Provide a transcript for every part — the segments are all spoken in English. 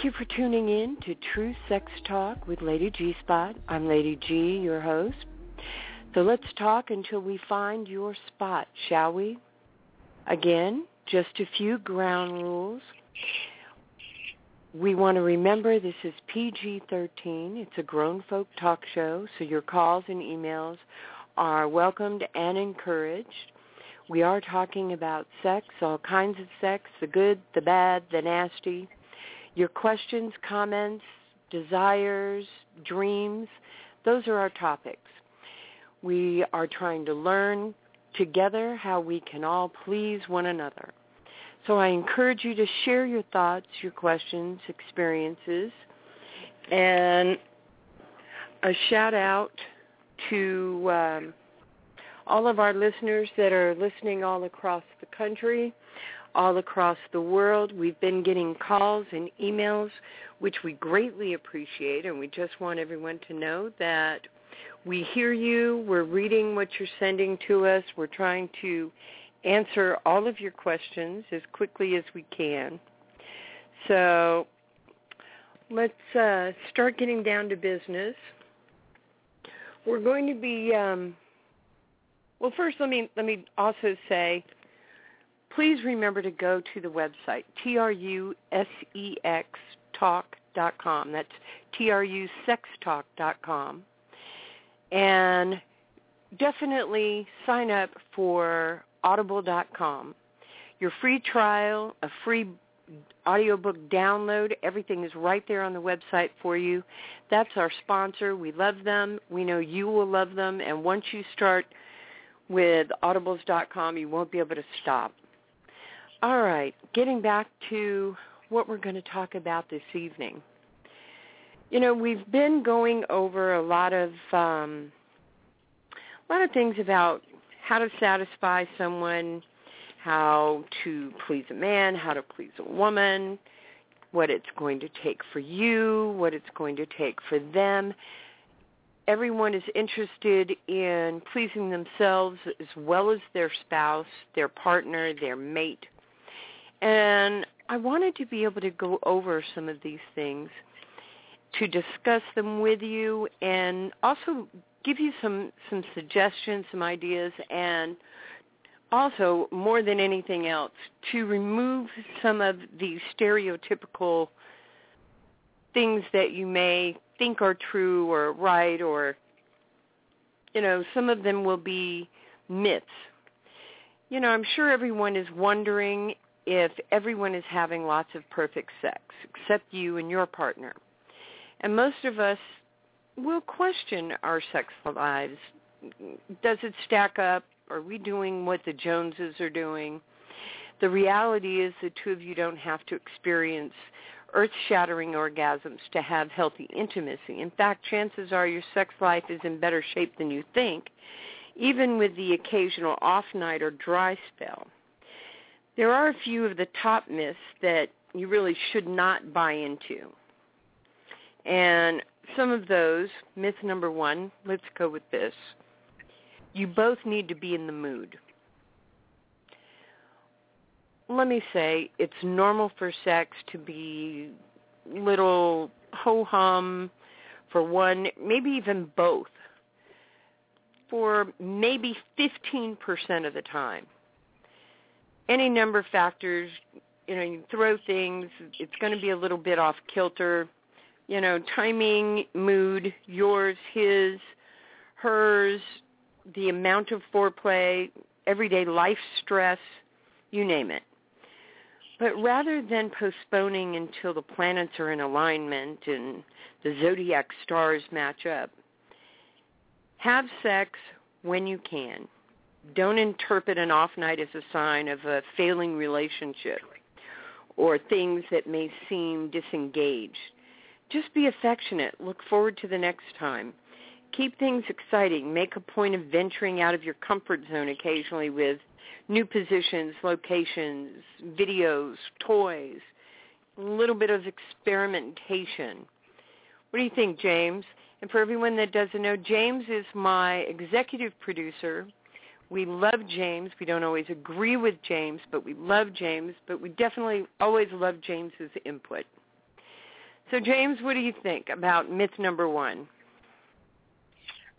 Thank you for tuning in to Tru Sex Talk with Lady G Spot. I'm Lady G, your host. So let's talk until we find your spot, shall we? Again, just a few ground rules. We want to remember this is PG-13. It's a grown folk talk show, so your calls and emails are welcomed and encouraged. We are talking about sex, all kinds of sex, the good, the bad, the nasty. Your questions, comments, desires, dreams, those are our topics. We are trying to learn together how we can all please one another. So I encourage you to share your thoughts, your questions, experiences, and a shout out to um, all of our listeners that are listening all across the country, all across the world. We've been getting calls and emails, which we greatly appreciate, and we just want everyone to know that we hear you. We're reading what you're sending to us. We're trying to answer all of your questions as quickly as we can. So let's uh, start getting down to business. We're going to be um, well, first let me let me also say, please remember to go to the website trusextalk.com. That's trusextalk.com, and definitely sign up for audible.com. Your free trial, a free audiobook download, everything is right there on the website for you. That's our sponsor. We love them. We know you will love them, and once you start with audibles.com, you won't be able to stop. All right, getting back to what we're going to talk about this evening. You know, we've been going over a lot of um, a lot of things about how to satisfy someone, how to please a man, how to please a woman, what it's going to take for you, what it's going to take for them, everyone is interested in pleasing themselves as well as their spouse, their partner, their mate. And I wanted to be able to go over some of these things to discuss them with you and also give you some some suggestions, some ideas and also more than anything else to remove some of the stereotypical things that you may think are true or right or you know some of them will be myths. You know i'm sure everyone is wondering if everyone is having lots of perfect sex except you and your partner and most of us will question our sex lives does it stack up are we doing what the joneses are doing the reality is the two of you don't have to experience earth-shattering orgasms to have healthy intimacy. In fact, chances are your sex life is in better shape than you think, even with the occasional off night or dry spell. There are a few of the top myths that you really should not buy into. And some of those, myth number one, let's go with this. You both need to be in the mood let me say it's normal for sex to be little ho hum, for one, maybe even both, for maybe 15% of the time. Any number of factors, you know, you throw things, it's going to be a little bit off kilter. You know, timing, mood, yours, his, hers, the amount of foreplay, everyday life stress, you name it. But rather than postponing until the planets are in alignment and the zodiac stars match up, have sex when you can. Don't interpret an off night as a sign of a failing relationship or things that may seem disengaged. Just be affectionate. Look forward to the next time. Keep things exciting. Make a point of venturing out of your comfort zone occasionally with new positions, locations, videos, toys, a little bit of experimentation. What do you think, James? And for everyone that doesn't know, James is my executive producer. We love James. We don't always agree with James, but we love James. But we definitely always love James's input. So, James, what do you think about myth number one?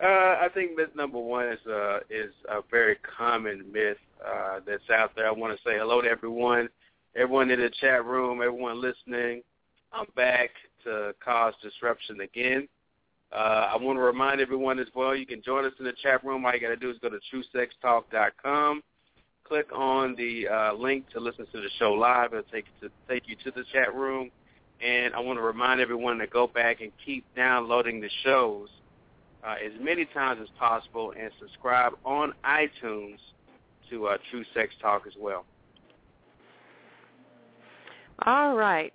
Uh, I think myth number one is a is a very common myth uh, that's out there. I want to say hello to everyone, everyone in the chat room, everyone listening. I'm back to cause disruption again. Uh, I want to remind everyone as well, you can join us in the chat room. All you got to do is go to trusextalk.com, click on the uh, link to listen to the show live. It'll take to take you to the chat room. And I want to remind everyone to go back and keep downloading the shows uh, as many times as possible and subscribe on iTunes to uh, Tru Sex Talk as well. All right.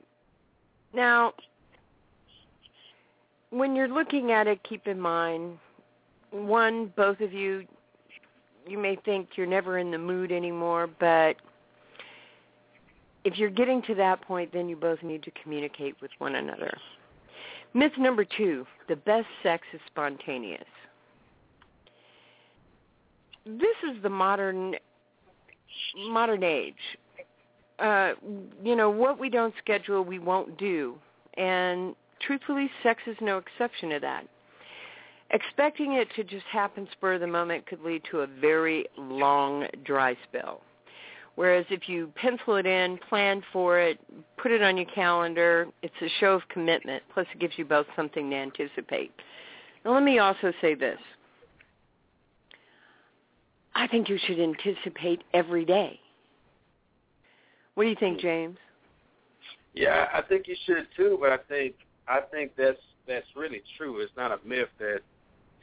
Now, when you're looking at it, keep in mind, one, both of you, you may think you're never in the mood anymore, but if you're getting to that point, then you both need to communicate with one another. Myth number two, the best sex is spontaneous. This is the modern modern age. Uh, you know, what we don't schedule, we won't do. And truthfully, sex is no exception to that. Expecting it to just happen spur of the moment could lead to a very long dry spell. Whereas if you pencil it in, plan for it, put it on your calendar, it's a show of commitment. Plus it gives you both something to anticipate. Now let me also say this. I think you should anticipate every day. What do you think, James? Yeah, I think you should too, but I think I think that's that's really true. It's not a myth that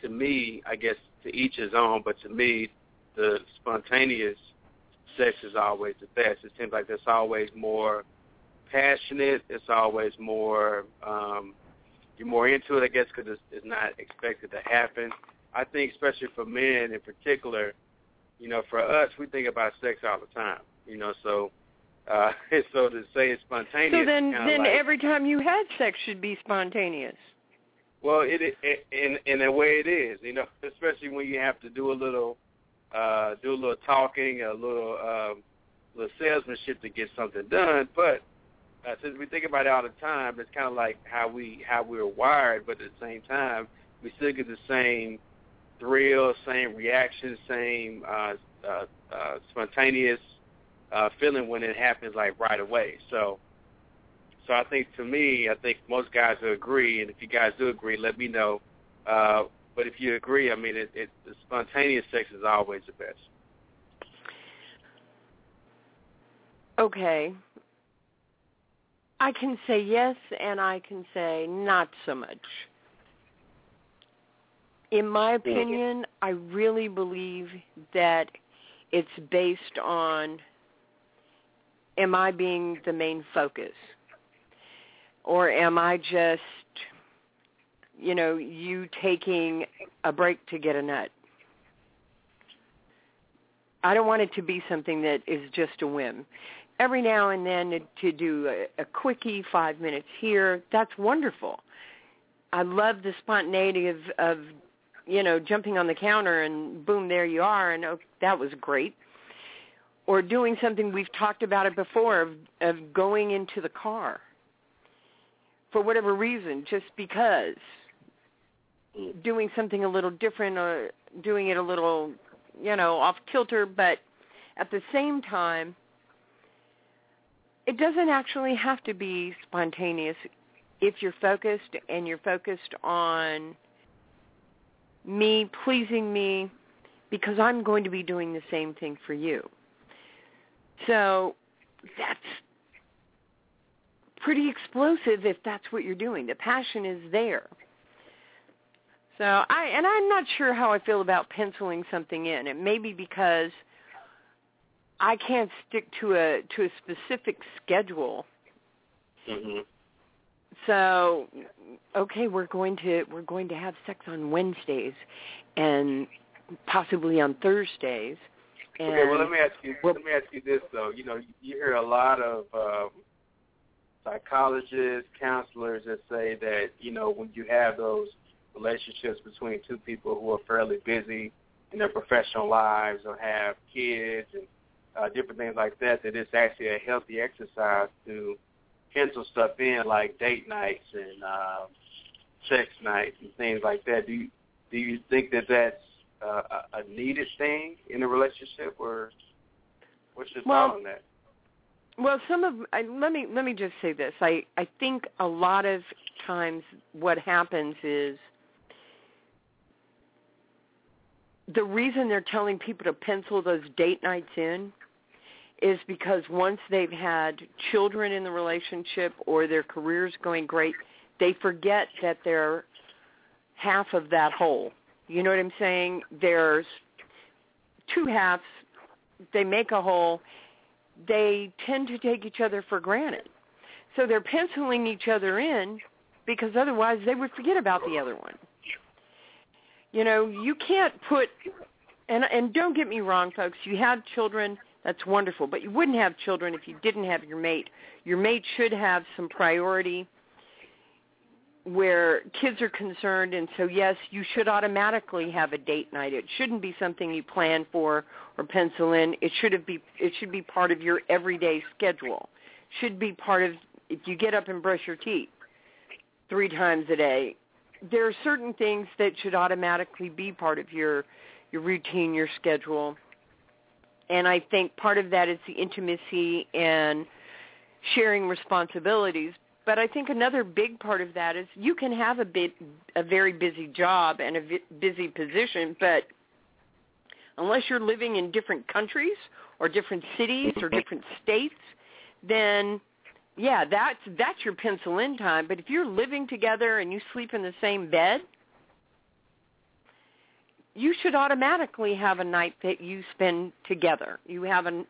to me, I guess to each his own, but to me the spontaneous sex is always the best. It seems like there's always more passionate. It's always more um, you're more into it, I guess, because it's, it's not expected to happen. I think, especially for men in particular, you know, for us, we think about sex all the time. You know, so uh, so to say it's spontaneous. So then, then like, every time you had sex should be spontaneous. Well, it, it in in a way it is. You know, especially when you have to do a little uh, do a little talking, a little um, little salesmanship to get something done. But uh, since we think about it all the time, it's kind of like how we how we are wired. But at the same time, we still get the same thrill, same reaction, same uh, uh, uh, spontaneous uh, feeling when it happens like right away. So. So I think to me, I think most guys will agree, and if you guys do agree, let me know. Uh, but if you agree, I mean, it, it, the spontaneous sex is always the best. Okay. I can say yes and I can say not so much. In my opinion, I really believe that it's based on am I being the main focus? Or am I just you know, you taking a break to get a nut. I don't want it to be something that is just a whim. Every now and then to do a, a quickie, five minutes here, that's wonderful. I love the spontaneity of, of, you know, jumping on the counter and boom, there you are, and oh, that was great. Or doing something we've talked about it before of, of going into the car for whatever reason, just because doing something a little different or doing it a little, you know, off kilter, but at the same time, it doesn't actually have to be spontaneous if you're focused and you're focused on me pleasing me because I'm going to be doing the same thing for you. So that's pretty explosive if that's what you're doing. The passion is there. So I and I'm not sure how I feel about penciling something in. It may be because I can't stick to a to a specific schedule. Mm-hmm. So okay, we're going to we're going to have sex on Wednesdays and possibly on Thursdays. And okay, well let me ask you let me ask you this though. You know, you hear a lot of um psychologists, counselors that say that, you know, when you have those relationships between two people who are fairly busy in their professional lives or have kids and uh, different things like that, that it's actually a healthy exercise to pencil stuff in like date nights and uh, sex nights and things like that. Do you do you think that that's uh, a, a needed thing in a relationship, or what's your Well, thought on that? Well, some of I, let me let me just say this. I I think a lot of times what happens is the reason they're telling people to pencil those date nights in is because once they've had children in the relationship or their career's going great, they forget that they're half of that whole. You know what I'm saying? There's two halves. They make a whole. They tend to take each other for granted. So they're penciling each other in because otherwise they would forget about the other one. You know, you can't put and and don't get me wrong folks, you have children, that's wonderful, but you wouldn't have children if you didn't have your mate. Your mate should have some priority where kids are concerned and so yes, you should automatically have a date night. It shouldn't be something you plan for or pencil in. It should be it should be part of your everyday schedule. Should be part of if you get up and brush your teeth three times a day, there are certain things that should automatically be part of your your routine, your schedule. And I think part of that is the intimacy and sharing responsibilities. But I think another big part of that is you can have a bit a very busy job and a busy position, but unless you're living in different countries or different cities or different states, then yeah, that's that's your pencil in time. But if you're living together and you sleep in the same bed, you should automatically have a night that you spend together. You have an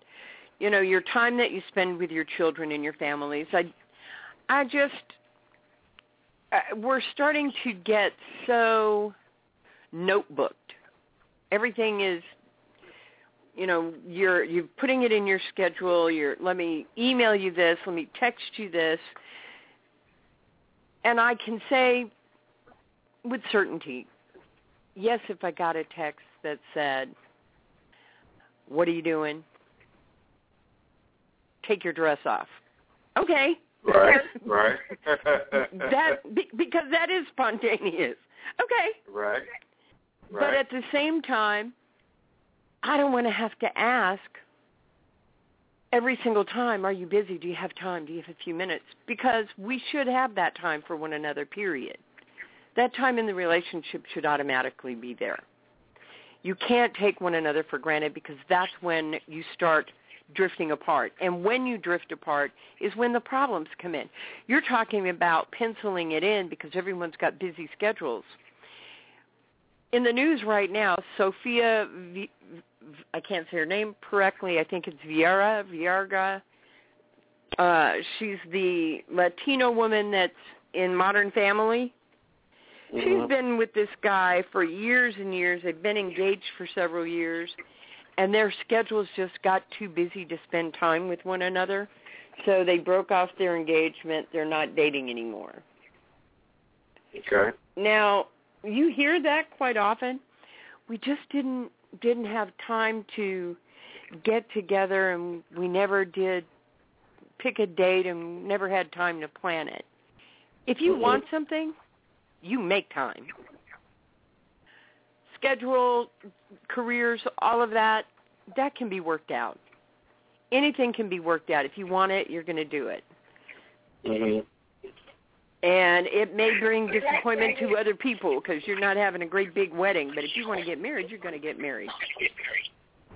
you know, your time that you spend with your children and your families. I I just uh, we're starting to get so notebooked. Everything is you know you're you're putting it in your schedule you're let me email you this let me text you this. And i can say with certainty yes if i got a text that said what are you doing? Take your dress off. Okay Right, right. that be, because that is spontaneous okay right, right. but at the same time I don't want to have to ask every single time, are you busy? Do you have time? Do you have a few minutes? Because we should have that time for one another, period. That time in the relationship should automatically be there. You can't take one another for granted because that's when you start drifting apart. And when you drift apart is when the problems come in. You're talking about penciling it in because everyone's got busy schedules. In the news right now, Sofia v- I can't say her name correctly. I think it's Viera, Vierga. Uh, she's the Latino woman that's in Modern Family. She's been with this guy for years and years. They've been engaged for several years, and their schedules just got too busy to spend time with one another. So they broke off their engagement. They're not dating anymore. Okay. Now, you hear that quite often. We just didn't didn't have time to get together and we never did pick a date and never had time to plan it. If you Mhm. want something, you make time. Schedule, careers, all of that, that can be worked out. Anything can be worked out. If you want it, you're going to do it. Mm-hmm. And it may bring disappointment to other people because you're not having a great big wedding. But if you want to get married, you're going to get married.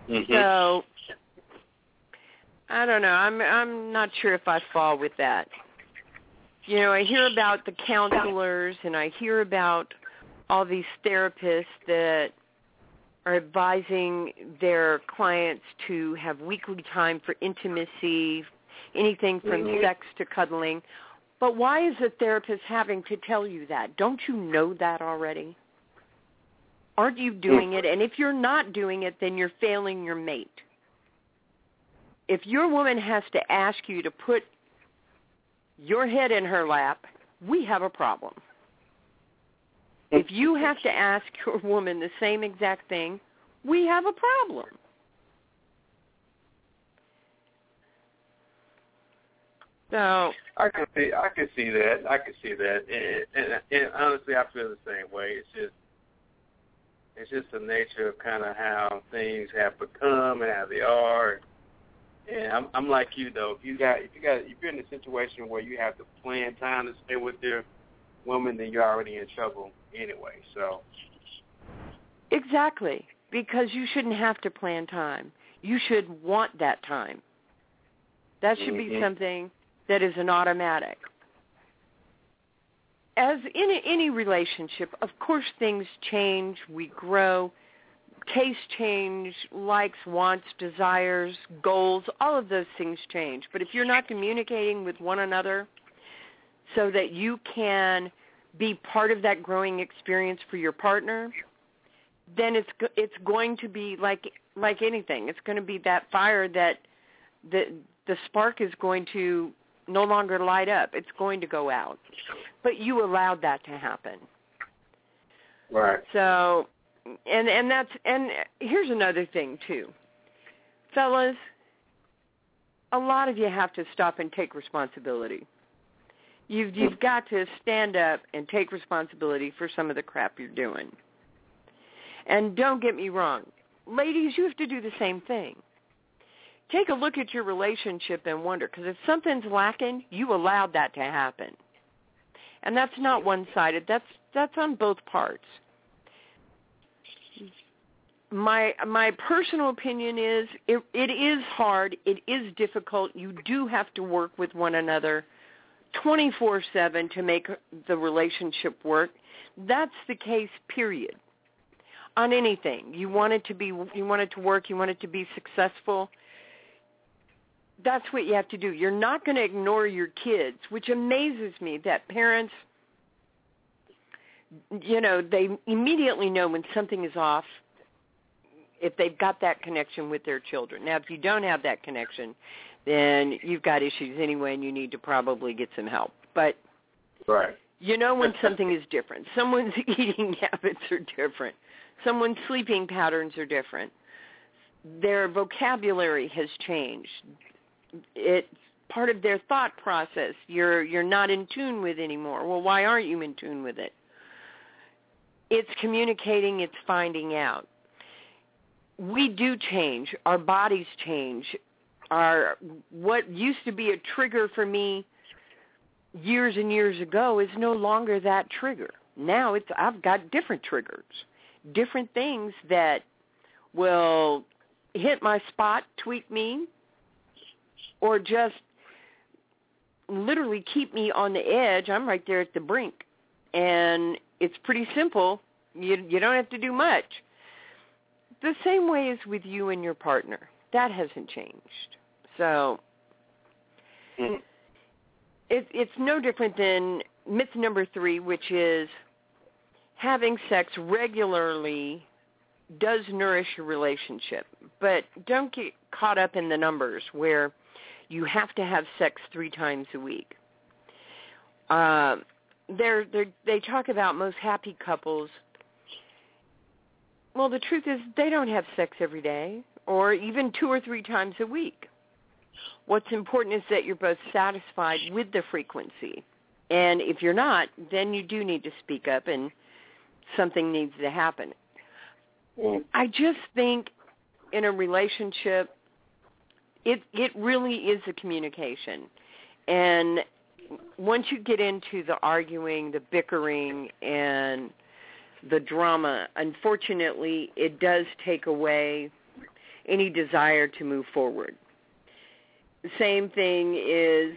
Mm-hmm. So I don't know. I'm I'm not sure if I fall with that. You know, I hear about the counselors and I hear about all these therapists that are advising their clients to have weekly time for intimacy, anything from Mhm. sex to cuddling. But why is a therapist having to tell you that? Don't you know that already? Aren't you doing it? And if you're not doing it, then you're failing your mate. If your woman has to ask you to put your head in her lap, we have a problem. If you have to ask your woman the same exact thing, we have a problem. So, I can see I can see that. I can see that. And, and, and honestly I feel the same way. It's just it's just the nature of kind of how things have become and how they are. And I'm I'm like you though. If you got if you got if you're in a situation where you have to plan time to spend with your woman, then you're already in trouble anyway. So exactly, because you shouldn't have to plan time. You should want that time. That should be Mhm. something that is an automatic. As in any relationship, of course things change, we grow, tastes change, likes, wants, desires, goals, all of those things change. But if you're not communicating with one another so that you can be part of that growing experience for your partner, then it's it's going to be like like anything. It's going to be that fire that the the spark is going to no longer light up. It's going to go out. But you allowed that to happen. right. So and and that's and here's another thing too. Fellas, a lot of you have to stop and take responsibility. You've you've got to stand up and take responsibility for some of the crap you're doing. And don't get me wrong. Ladies, you have to do the same thing. Take a look at your relationship and wonder because if something's lacking, you allowed that to happen. And that's not one-sided. That's that's on both parts my my personal opinion is it, it is hard it is difficult you do have to work with one another 24/7 to make the relationship work that's the case period. On anything. You want it to be you want it to work you want it to be successful that's what you have to do. You're not going to ignore your kids which amazes me that parents you know they immediately know when something is off if they've got that connection with their children. Now, if you don't have that connection, then you've got issues anyway, and you need to probably get some help. But Right. you know when something is different. Someone's eating habits are different. Someone's sleeping patterns are different. Their vocabulary has changed. It's part of their thought process. You're you're not in tune with anymore. Well, why aren't you in tune with it? It's communicating, it's finding out we do change. Our bodies change. Our what used to be a trigger for me years and years ago is no longer that trigger. Now it's I've got different triggers, different things that will hit my spot, tweak me, or just literally keep me on the edge. I'm right there at the brink. And it's pretty simple. You you don't have to do much the same way as with you and your partner. That hasn't changed. So Mm. it, it's no different than myth number three, which is having sex regularly does nourish your relationship. But don't get caught up in the numbers where you have to have sex three times a week. Uh, they're, they're, they talk about most happy couples well, the truth is they don't have sex every day or even two or three times a week. What's important is that you're both satisfied with the frequency. And if you're not, then you do need to speak up and something needs to happen. Mm. I just think in a relationship, it it really is a communication, and once you get into the arguing, the bickering, and the drama, unfortunately, it does take away any desire to move forward. Same thing is,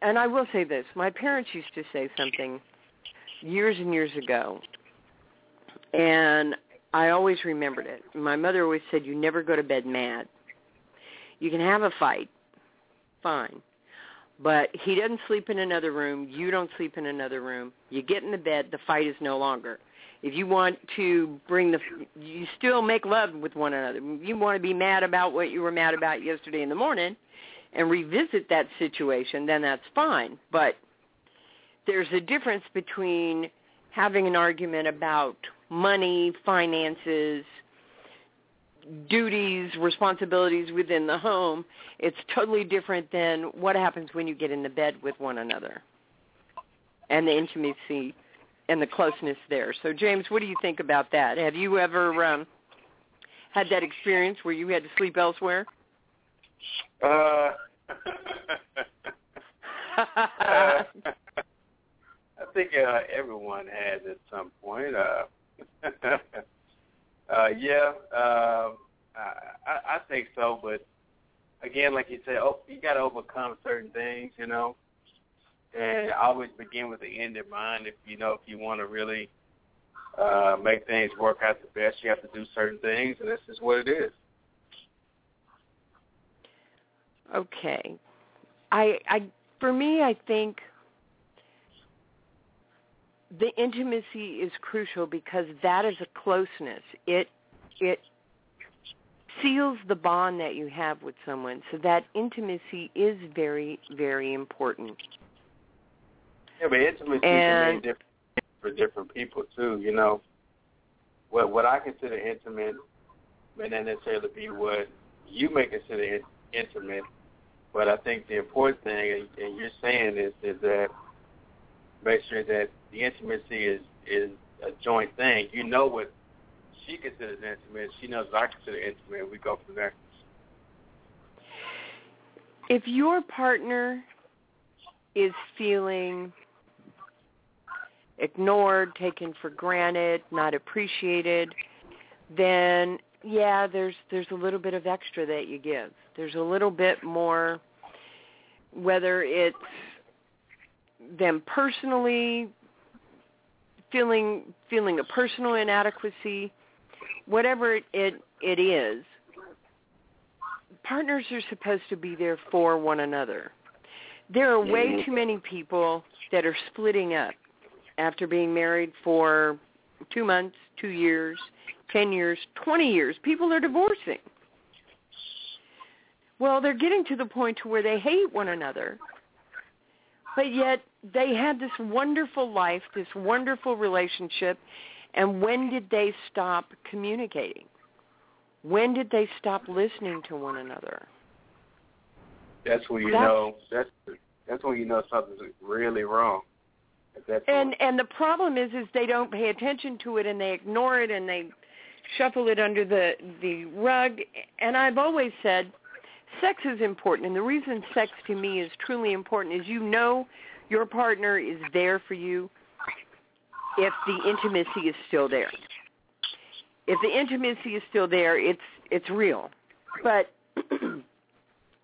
and I will say this: my parents used to say something years and years ago, and I always remembered it. My mother always said, "You never go to bed mad. You can have a fight, fine, but he doesn't sleep in another room. You don't sleep in another room. You get in the bed. The fight is no longer. If you want to bring the, you still make love with one another. You want to be mad about what you were mad about yesterday in the morning, and revisit that situation. Then that's fine. But there's a difference between having an argument about money, finances, duties, responsibilities within the home, it's totally different than what happens when you get in the bed with one another and the intimacy and the closeness there. So, James, what do you think about that? Have you ever um, had that experience where you had to sleep elsewhere? Uh, uh, I think uh, everyone has at some point. Uh, uh, yeah, uh, I, I think so. But again, like you said, oh, you got to overcome certain things, you know, and always begin with the end in mind. If you know, if you want to really uh, make things work out the best, you have to do certain things, and this is what it is. Okay, I, I, for me, I think the intimacy is crucial because that is a closeness. It it seals the bond that you have with someone. So that intimacy is very very important. Yeah, but intimacy And- can mean different for different people too. You know, what what I consider intimate may not necessarily be what you may consider in, intimate. But I think the important thing, and- and you're saying is, is that make sure that the intimacy is is a joint thing. You know what she considers intimate. She knows what I consider intimate. We go from there. If your partner is feeling ignored, taken for granted, not appreciated, then yeah, there's there's a little bit of extra that you give. There's a little bit more whether it's them personally feeling feeling a personal inadequacy, whatever it it, it is, partners are supposed to be there for one another. There are way mm-hmm. too many people that are splitting up after being married for two months, two years, ten years, twenty years. People are divorcing. Well, they're getting to the point to where they hate one another, but yet they had this wonderful life, this wonderful relationship, and when did they stop communicating? When did they stop listening to one another? That's when you That's- know that's that's when you know something's really wrong. At that point. And and the problem is is they don't pay attention to it and they ignore it and they shuffle it under the the rug and I've always said sex is important and the reason sex to me is truly important is you know your partner is there for you if the intimacy is still there. If the intimacy is still there, it's it's real. But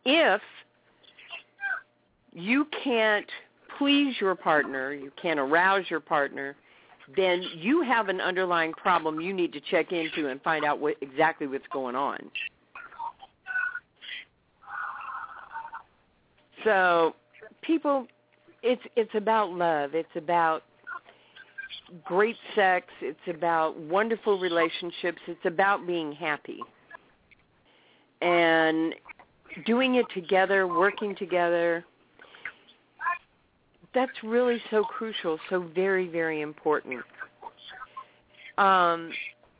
if you can't please your partner, you can't arouse your partner, then you have an underlying problem you need to check into and find out what exactly what's going on. So, people it's it's about love. It's about great sex. It's about wonderful relationships. It's about being happy. And doing it together, working together, that's really so crucial, so very, very important. Um,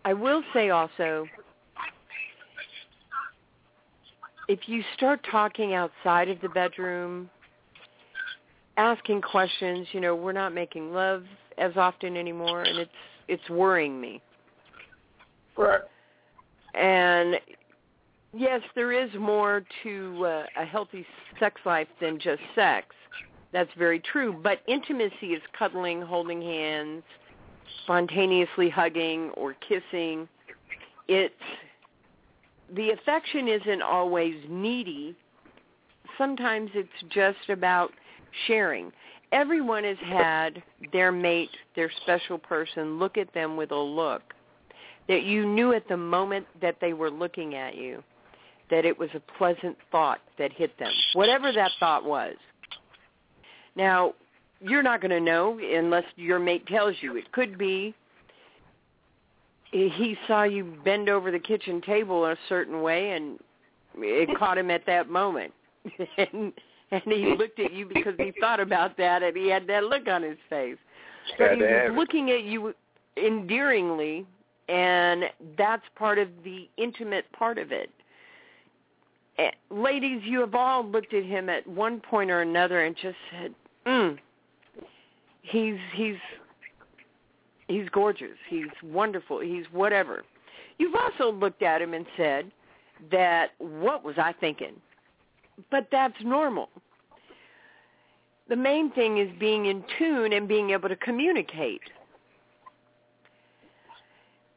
I will say also, if you start talking outside of the bedroom, asking questions, you know, we're not making love as often anymore, and it's it's worrying me. Right. And yes, there is more to uh, a healthy sex life than just sex. That's very true. But intimacy is cuddling, holding hands, spontaneously hugging or kissing. It's the affection isn't always needy. Sometimes it's just about sharing. Everyone has had their mate, their special person, look at them with a look that you knew at the moment that they were looking at you that it was a pleasant thought that hit them, whatever that thought was. Now, you're not going to know unless your mate tells you. It could be he saw you bend over the kitchen table a certain way and it caught him at that moment. and and he looked at you because he thought about that and he had that look on his face. But he was looking at you endearingly and that's part of the intimate part of it. Eh, ladies, you have all looked at him at one point or another and just said, "Mm, he's he's he's gorgeous. He's wonderful. He's whatever." You've also looked at him and said that, "What was I thinking?" But that's normal. The main thing is being in tune and being able to communicate.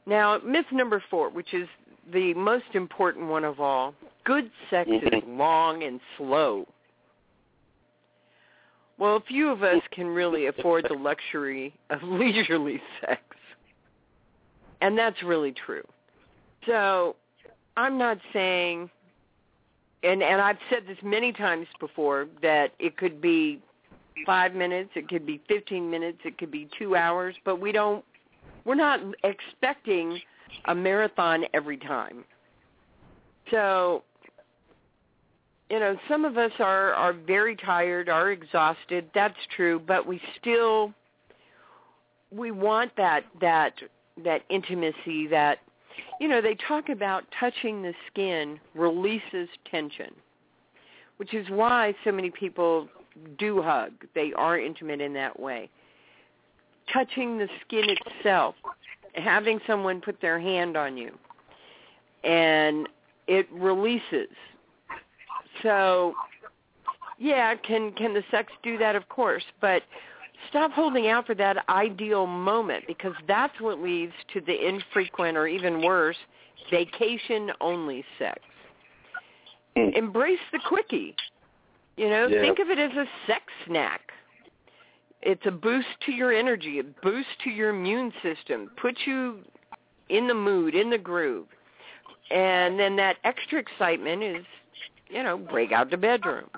Now, myth number four, which is the most important one of all, good sex is Mm-hmm. long and slow. Well, a few of us can really afford the luxury of leisurely sex. And that's really true. So I'm not saying, and, and I've said this many times before, that it could be five minutes, it could be 15 minutes, it could be two hours, but we don't, we're not expecting a marathon every time. So, you know, some of us are are very tired, are exhausted. That's true, but we still we want that that that intimacy that you know, they talk about touching the skin releases tension, which is why so many people do hug. They are intimate in that way. Touching the skin itself, having someone put their hand on you, and it releases. So, yeah, can can the sex do that? Of course, but stop holding out for that ideal moment because that's what leads to the infrequent or even worse, vacation only sex. Hmm. Embrace the quickie. You know, Yeah. think of it as a sex snack. It's a boost to your energy, a boost to your immune system, Puts you in the mood, in the groove. And then that extra excitement is, you know, break out the bedroom.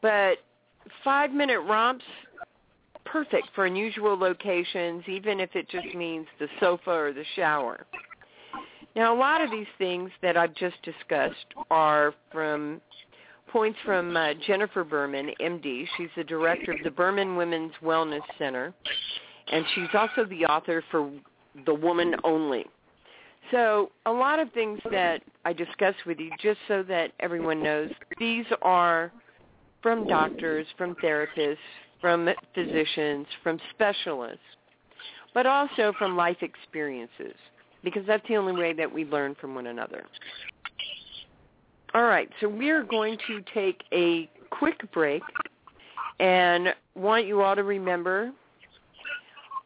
But five minute romps, perfect for unusual locations, even if it just means the sofa or the shower. Now, a lot of these things that I've just discussed are from points from uh, Jennifer Berman, MD. She's the director of the Berman Women's Wellness Center, and she's also the author for The Woman Only. So a lot of things that I discuss with you, just so that everyone knows, these are from doctors, from therapists, from physicians, from specialists, but also from life experiences, because that's the only way that we learn from one another. All right, so we are going to take a quick break and want you all to remember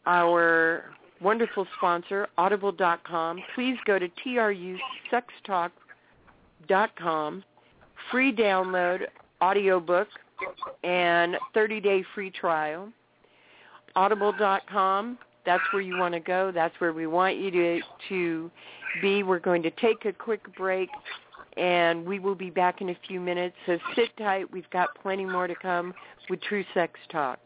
our wonderful sponsor, audible.com. Please go to trusextalk.com, free download, audiobook, and 30-day free trial. Audible.com, that's where you want to go. That's where we want you to, to be. We're going to take a quick break, and we will be back in a few minutes. So sit tight. We've got plenty more to come with Tru Sex Talk.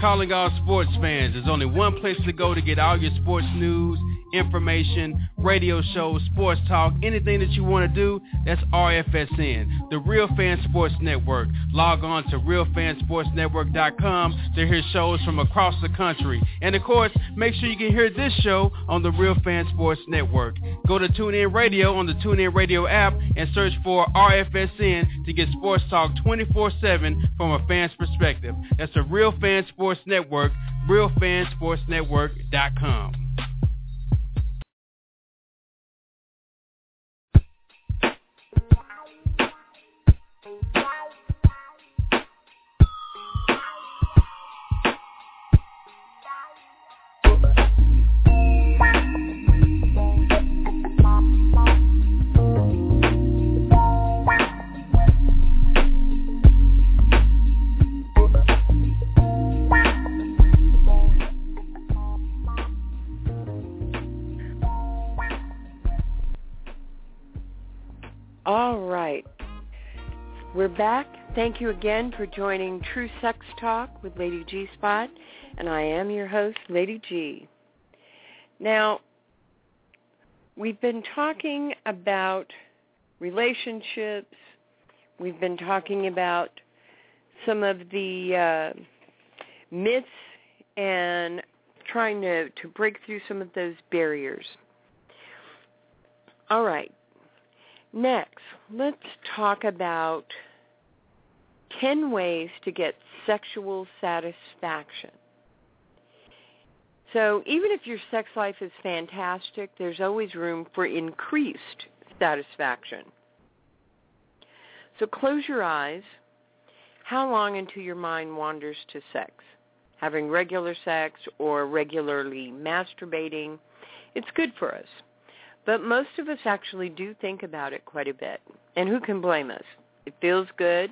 Calling all sports fans. There's only one place to go to get all your sports news, information, radio shows, sports talk, anything that you want to do, that's RFSN, the Real Fan Sports Network. Log on to realfansportsnetwork.com to hear shows from across the country. And of course, make sure you can hear this show on the Real Fan Sports Network. Go to TuneIn Radio on the TuneIn Radio app and search for RFSN to get sports talk 24-7 from a fan's perspective. That's the Real Fan Sports Network. RealFanSportsNetwork.com. back. Thank you again for joining Tru Sex Talk with Lady G Spot, and I am your host, Lady G. Now, we've been talking about relationships. We've been talking about some of the uh, myths and trying to, to break through some of those barriers. All right. Next, let's talk about 10 ways to get sexual satisfaction. So even if your sex life is fantastic, there's always room for increased satisfaction. So close your eyes. How long until your mind wanders to sex? Having regular sex or regularly masturbating, it's good for us. But most of us actually do think about it quite a bit. And who can blame us? It feels good.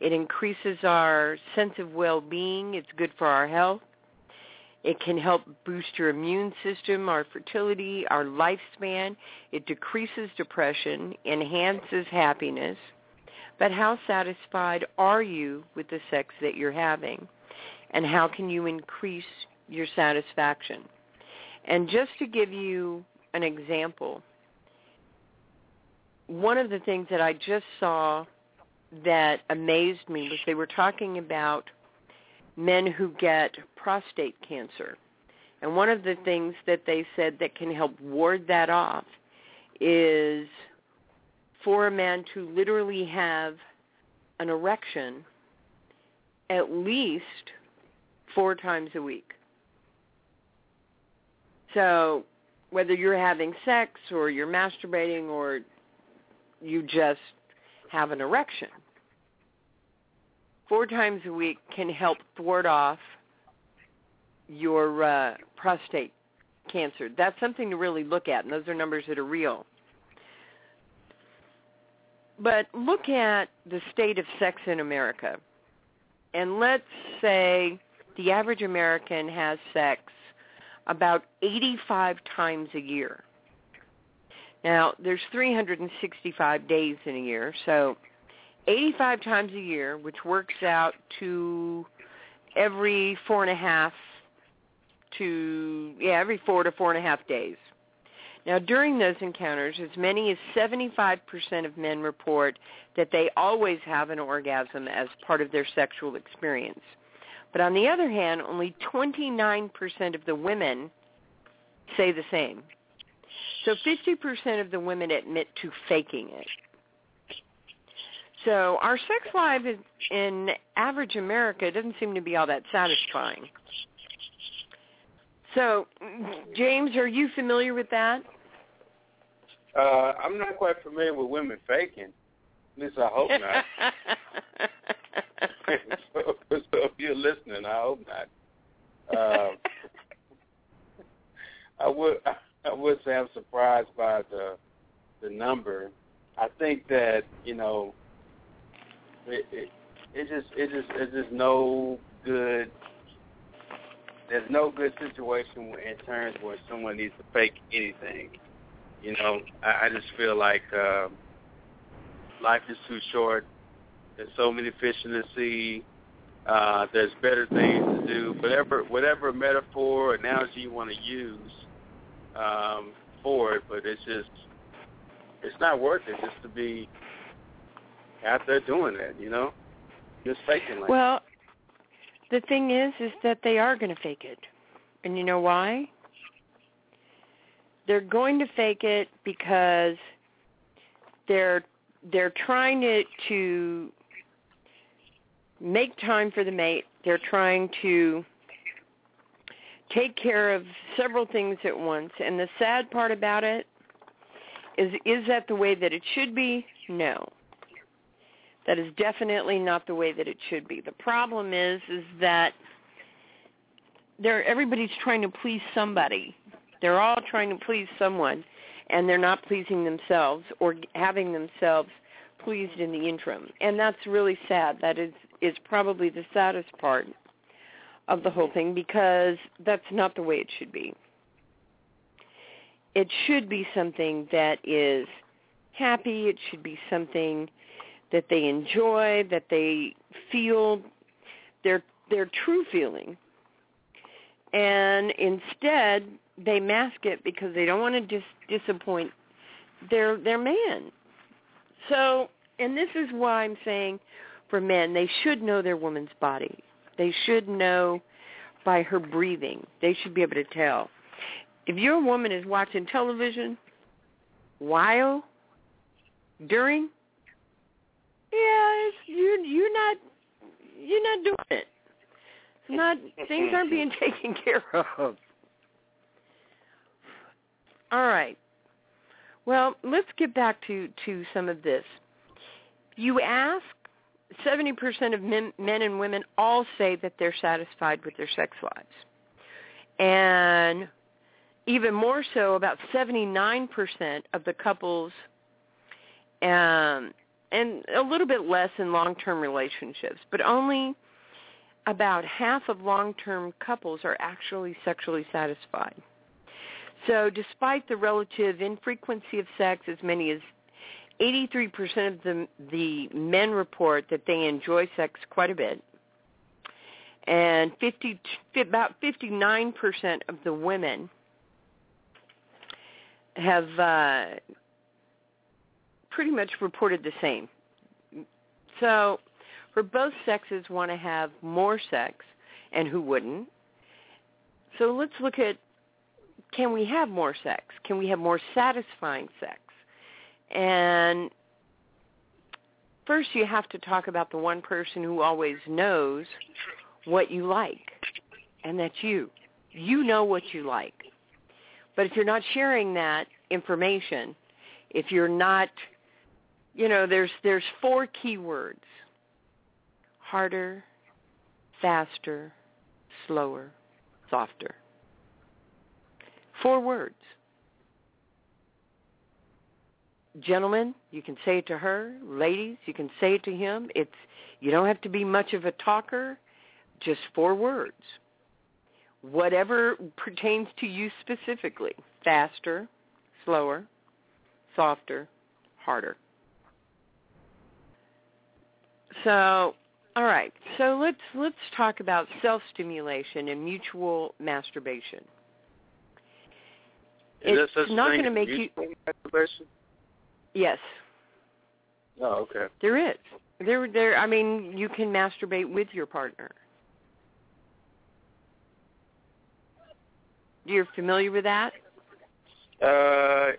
It increases our sense of well-being. It's good for our health. It can help boost your immune system, our fertility, our lifespan. It decreases depression, enhances happiness. But how satisfied are you with the sex that you're having? And how can you increase your satisfaction? And just to give you an example, one of the things that I just saw that amazed me was they were talking about men who get prostate cancer. And one of the things that they said that can help ward that off is for a man to literally have an erection at least four times a week. So whether you're having sex or you're masturbating or you just have an erection, four times a week can help thwart off your uh, prostate cancer. That's something to really look at, and those are numbers that are real. But look at the state of sex in America. And let's say the average American has sex about 85 times a year. Now, there's 365 days in a year, so 85 times a year, which works out to every four and a half to, yeah, every four to four and a half days. Now, during those encounters, as many as 75% of men report that they always have an orgasm as part of their sexual experience. But on the other hand, only 29% of the women say the same. So 50% of the women admit to faking it. So our sex life in average America doesn't seem to be all that satisfying. So, James, are you familiar with that? Uh, I'm not quite familiar with women faking. At least I hope not. if you're listening, I hope not. Uh, I would I would say I'm surprised by the the number. I think that you know it, it, it just it just it's just no good. There's no good situation in terms where someone needs to fake anything. You know, I, I just feel like uh, life is too short. There's so many fish in the sea. Uh, there's better things to do. Whatever whatever metaphor or analogy you want to use um, for it, but it's just it's not worth it just to be out there doing that, you know, just faking like. Well, the thing is, is that they are going to fake it, and you know why? They're going to fake it because they're they're trying to to make time for the mate. They're trying to take care of several things at once. And the sad part about it is is that the way that it should be? No. That is definitely not the way that it should be. The problem is is that they're everybody's trying to please somebody. They're all trying to please someone and they're not pleasing themselves or having themselves pleased in the interim. And that's really sad. That is is probably the saddest part of the whole thing because that's not the way it should be. It should be something that is happy. It should be something that they enjoy, that they feel their their true feeling. And instead, they mask it because they don't want to dis- disappoint their their man. So, and this is why I'm saying for men, they should know their woman's body. They should know by her breathing. They should be able to tell. If your woman is watching television while during yeah, you you're not you're not doing it. It's not things aren't being taken care of. All right. Well, let's get back to to some of this. You ask 70% of men, men and women all say that they're satisfied with their sex lives. And even more so, about 79% of the couples um, and a little bit less in long-term relationships, but only about half of long-term couples are actually sexually satisfied. So despite the relative infrequency of sex, as many as 83% of the, the men report that they enjoy sex quite a bit. And 50, about 59% of the women have uh, pretty much reported the same. So for both sexes want to have more sex, and who wouldn't? So let's look at can we have more sex? Can we have more satisfying sex? And first you have to talk about the one person who always knows what you like, and that's you. You know what you like. But if you're not sharing that information, if you're not you know, there's there's four keywords. Harder, faster, slower, softer. Four words. Gentlemen, you can say it to her. Ladies, you can say it to him. It's you don't have to be much of a talker, just four words. Whatever pertains to you specifically. Faster, slower, softer, harder. So, all right. So let's let's talk about self-stimulation and mutual masturbation. Is it's not going to make you. Yes, Oh, okay. there is. There, there. I mean, you can masturbate with your partner. You're familiar with that? Uh,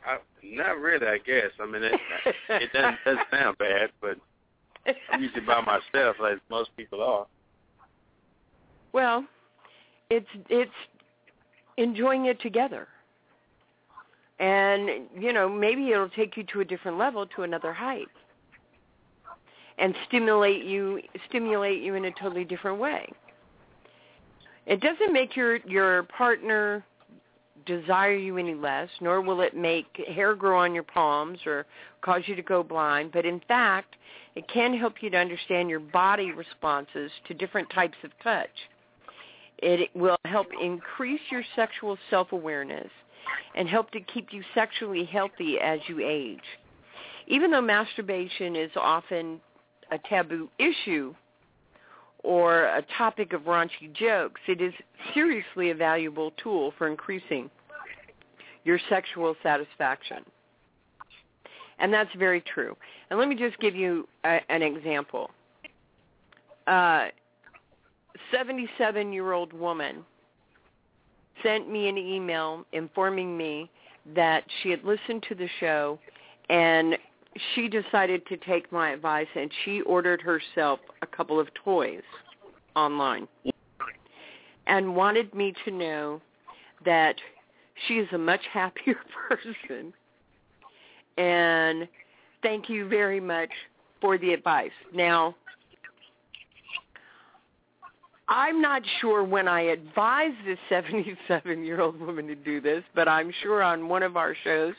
I, not really. I guess. I mean, it it doesn't doesn't sound bad, but I'm usually by myself, like most people are. Well, it's it's enjoying it together. And you know, maybe it'll take you to a different level, to another height. And stimulate you stimulate you in a totally different way. It doesn't make your your partner desire you any less, nor will it make hair grow on your palms or cause you to go blind, but in fact, it can help you to understand your body responses to different types of touch. It will help increase your sexual self-awareness and help to keep you sexually healthy as you age. Even though masturbation is often a taboo issue or a topic of raunchy jokes, it is seriously a valuable tool for increasing your sexual satisfaction. And that's very true. And let me just give you a, an example. Uh, 77-year-old woman sent me an email informing me that she had listened to the show and she decided to take my advice and she ordered herself a couple of toys online. and wanted me to know that she is a much happier person. And thank you very much for the advice. Now, I'm not sure when I advised this 77-year-old woman to do this, but I'm sure on one of our shows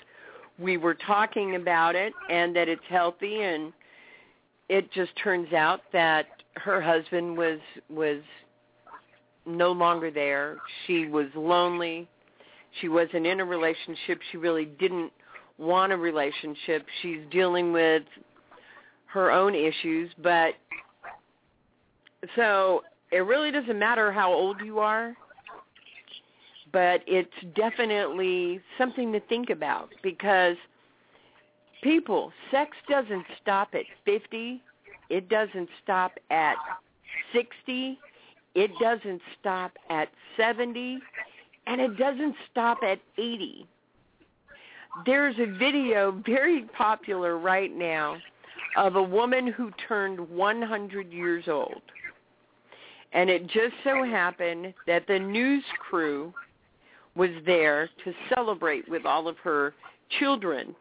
we were talking about it and that it's healthy and it just turns out that her husband was was no longer there. She was lonely. She wasn't in a relationship. She really didn't want a relationship. She's dealing with her own issues, but so it really doesn't matter how old you are, but it's definitely something to think about because people, sex doesn't stop at 50. It doesn't stop at 60. It doesn't stop at 70. And it doesn't stop at 80. There's a video very popular right now of a woman who turned 100 years old. And it just so happened that the news crew was there to celebrate with all of her children,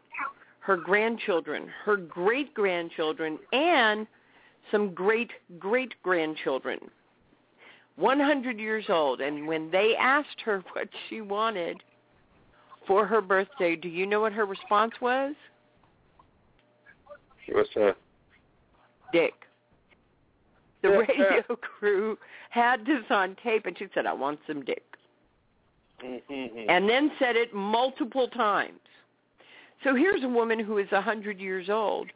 her grandchildren, her great-grandchildren, and some great-great-grandchildren. 100 years old. And when they asked her what she wanted for her birthday, do you know what her response was? What's that? Uh, Dick. The radio crew had this on tape, and she said, I want some dick. Mm-hmm. And then said it multiple times. So here's a woman who is a 100 years old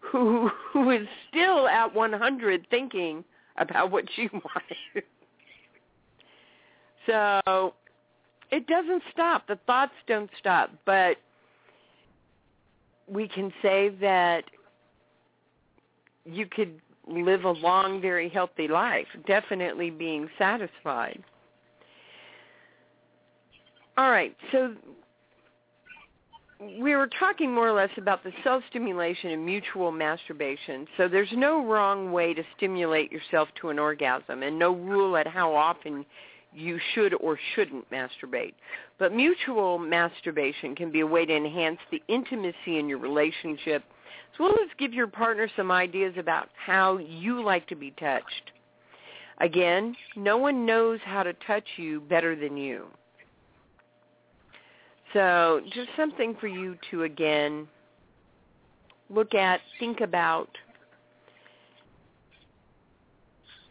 who who is still at 100 thinking about what she wanted. so it doesn't stop. The thoughts don't stop, but we can say that you could live a long, very healthy life, definitely being satisfied. All right, so we were talking more or less about the self-stimulation and mutual masturbation. So there's no wrong way to stimulate yourself to an orgasm and no rule at how often you should or shouldn't masturbate. But mutual masturbation can be a way to enhance the intimacy in your relationship as well as give your partner some ideas about how you like to be touched. Again, no one knows how to touch you better than you. So just something for you to, again, look at, think about.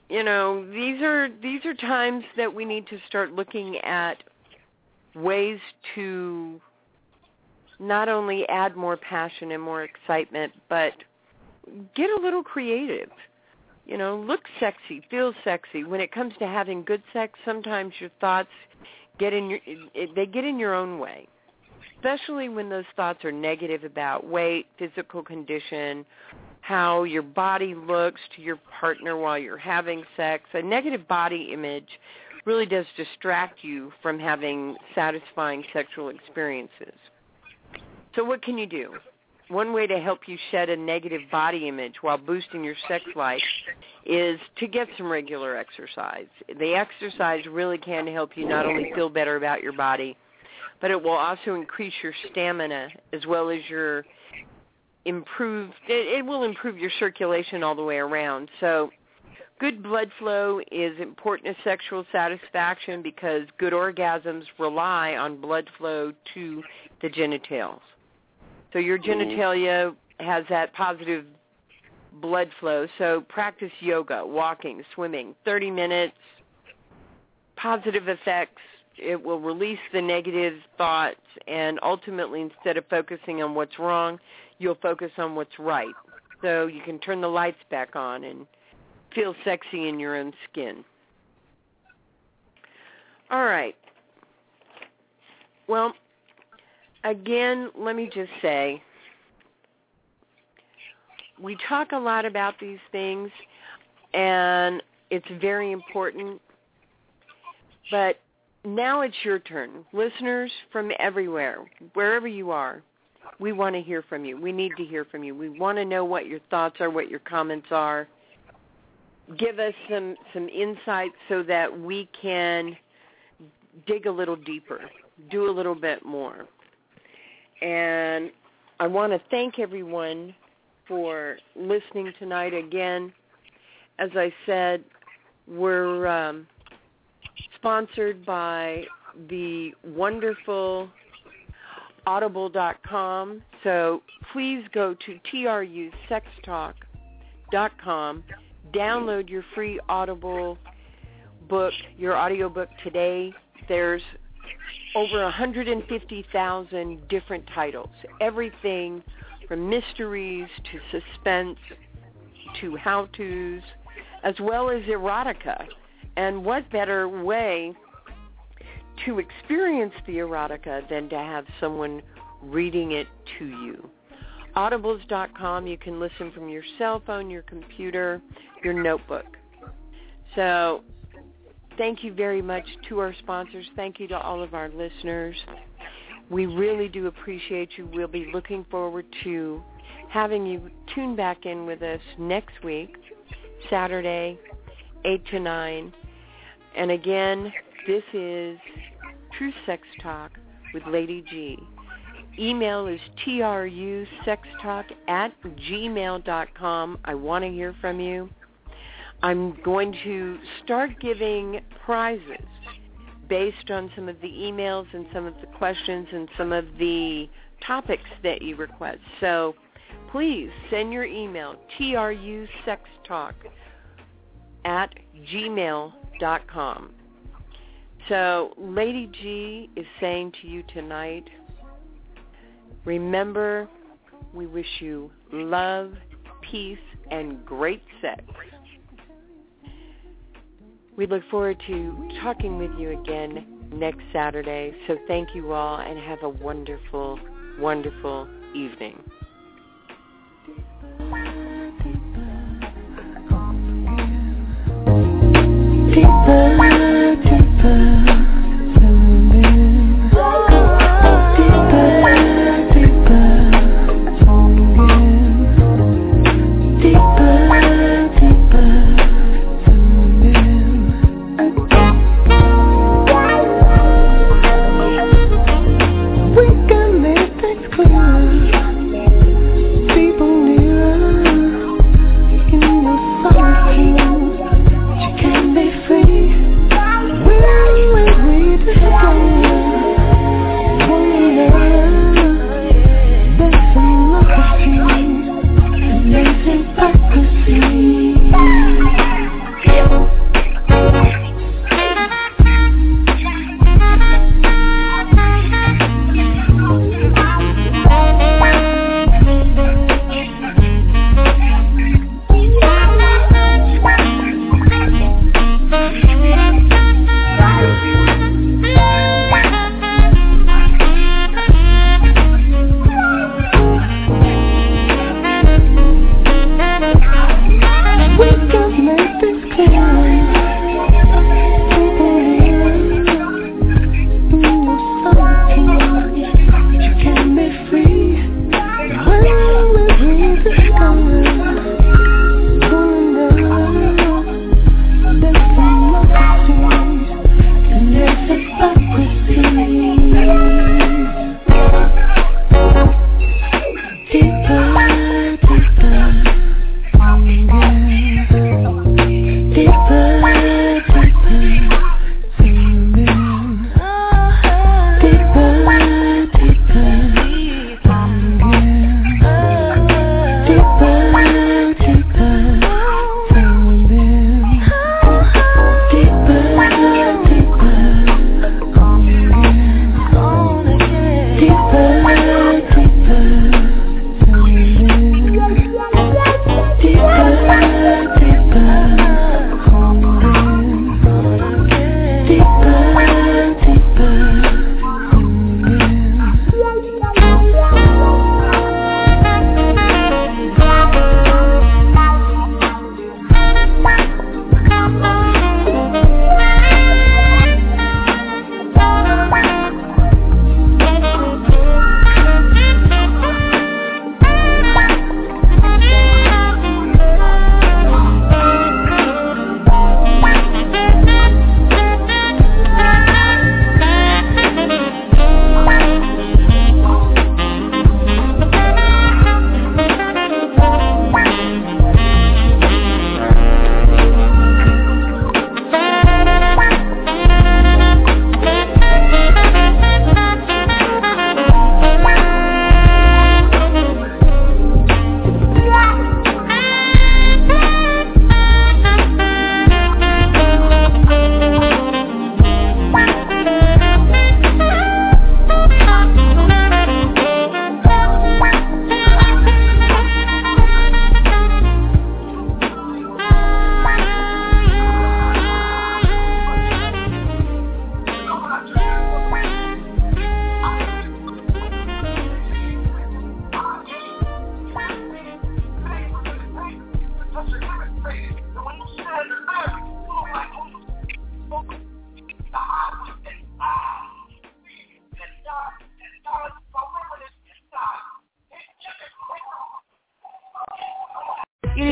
You know, these are these are times that we need to start looking at ways to not only add more passion and more excitement, but get a little creative. You know, look sexy, feel sexy. When it comes to having good sex, sometimes your thoughts get in your they get in your own way. Especially when those thoughts are negative about weight, physical condition, how your body looks to your partner while you're having sex. A negative body image really does distract you from having satisfying sexual experiences. So what can you do? One way to help you shed a negative body image while boosting your sex life is to get some regular exercise. The exercise really can help you not only feel better about your body, but it will also increase your stamina as well as your improve it, it will improve your circulation all the way around. So good blood flow is important to sexual satisfaction because good orgasms rely on blood flow to the genitals. So your mm-hmm. genitalia has that positive blood flow. So practice yoga, walking, swimming, 30 minutes, positive effects. It will release the negative thoughts and ultimately instead of focusing on what's wrong, you'll focus on what's right. So you can turn the lights back on and feel sexy in your own skin. All right. Well, again, let me just say, we talk a lot about these things, and it's very important. But now it's your turn. Listeners from everywhere, wherever you are, we want to hear from you. We need to hear from you. We want to know what your thoughts are, what your comments are. give us some some insight so that we can dig a little deeper, do a little bit more. And I want to thank everyone for listening tonight again. As I said, we're um, sponsored by the wonderful audible.com. So please go to trusextalk.com, download your free Audible book, your audiobook today. There's over 150,000 different titles. Everything from mysteries to suspense to how-tos, as well as erotica. And what better way to experience the erotica than to have someone reading it to you? Audibles.com, you can listen from your cell phone, your computer, your notebook. So thank you very much to our sponsors. Thank you to all of our listeners. We really do appreciate you. We'll be looking forward to having you tune back in with us next week, Saturday, 8 to 9. And again, this is Tru Sex Talk with Lady G. Email is trusextalk at gmail.com. I want to hear from you. I'm going to start giving prizes based on some of the emails and some of the questions and some of the topics that you request. So please send your email, trusextalk at gmail.com. So Lady G is saying to you tonight, remember, we wish you love, peace, and great sex. We look forward to talking with you again next Saturday. So thank you all and have a wonderful, wonderful evening. Deeper, deeper. me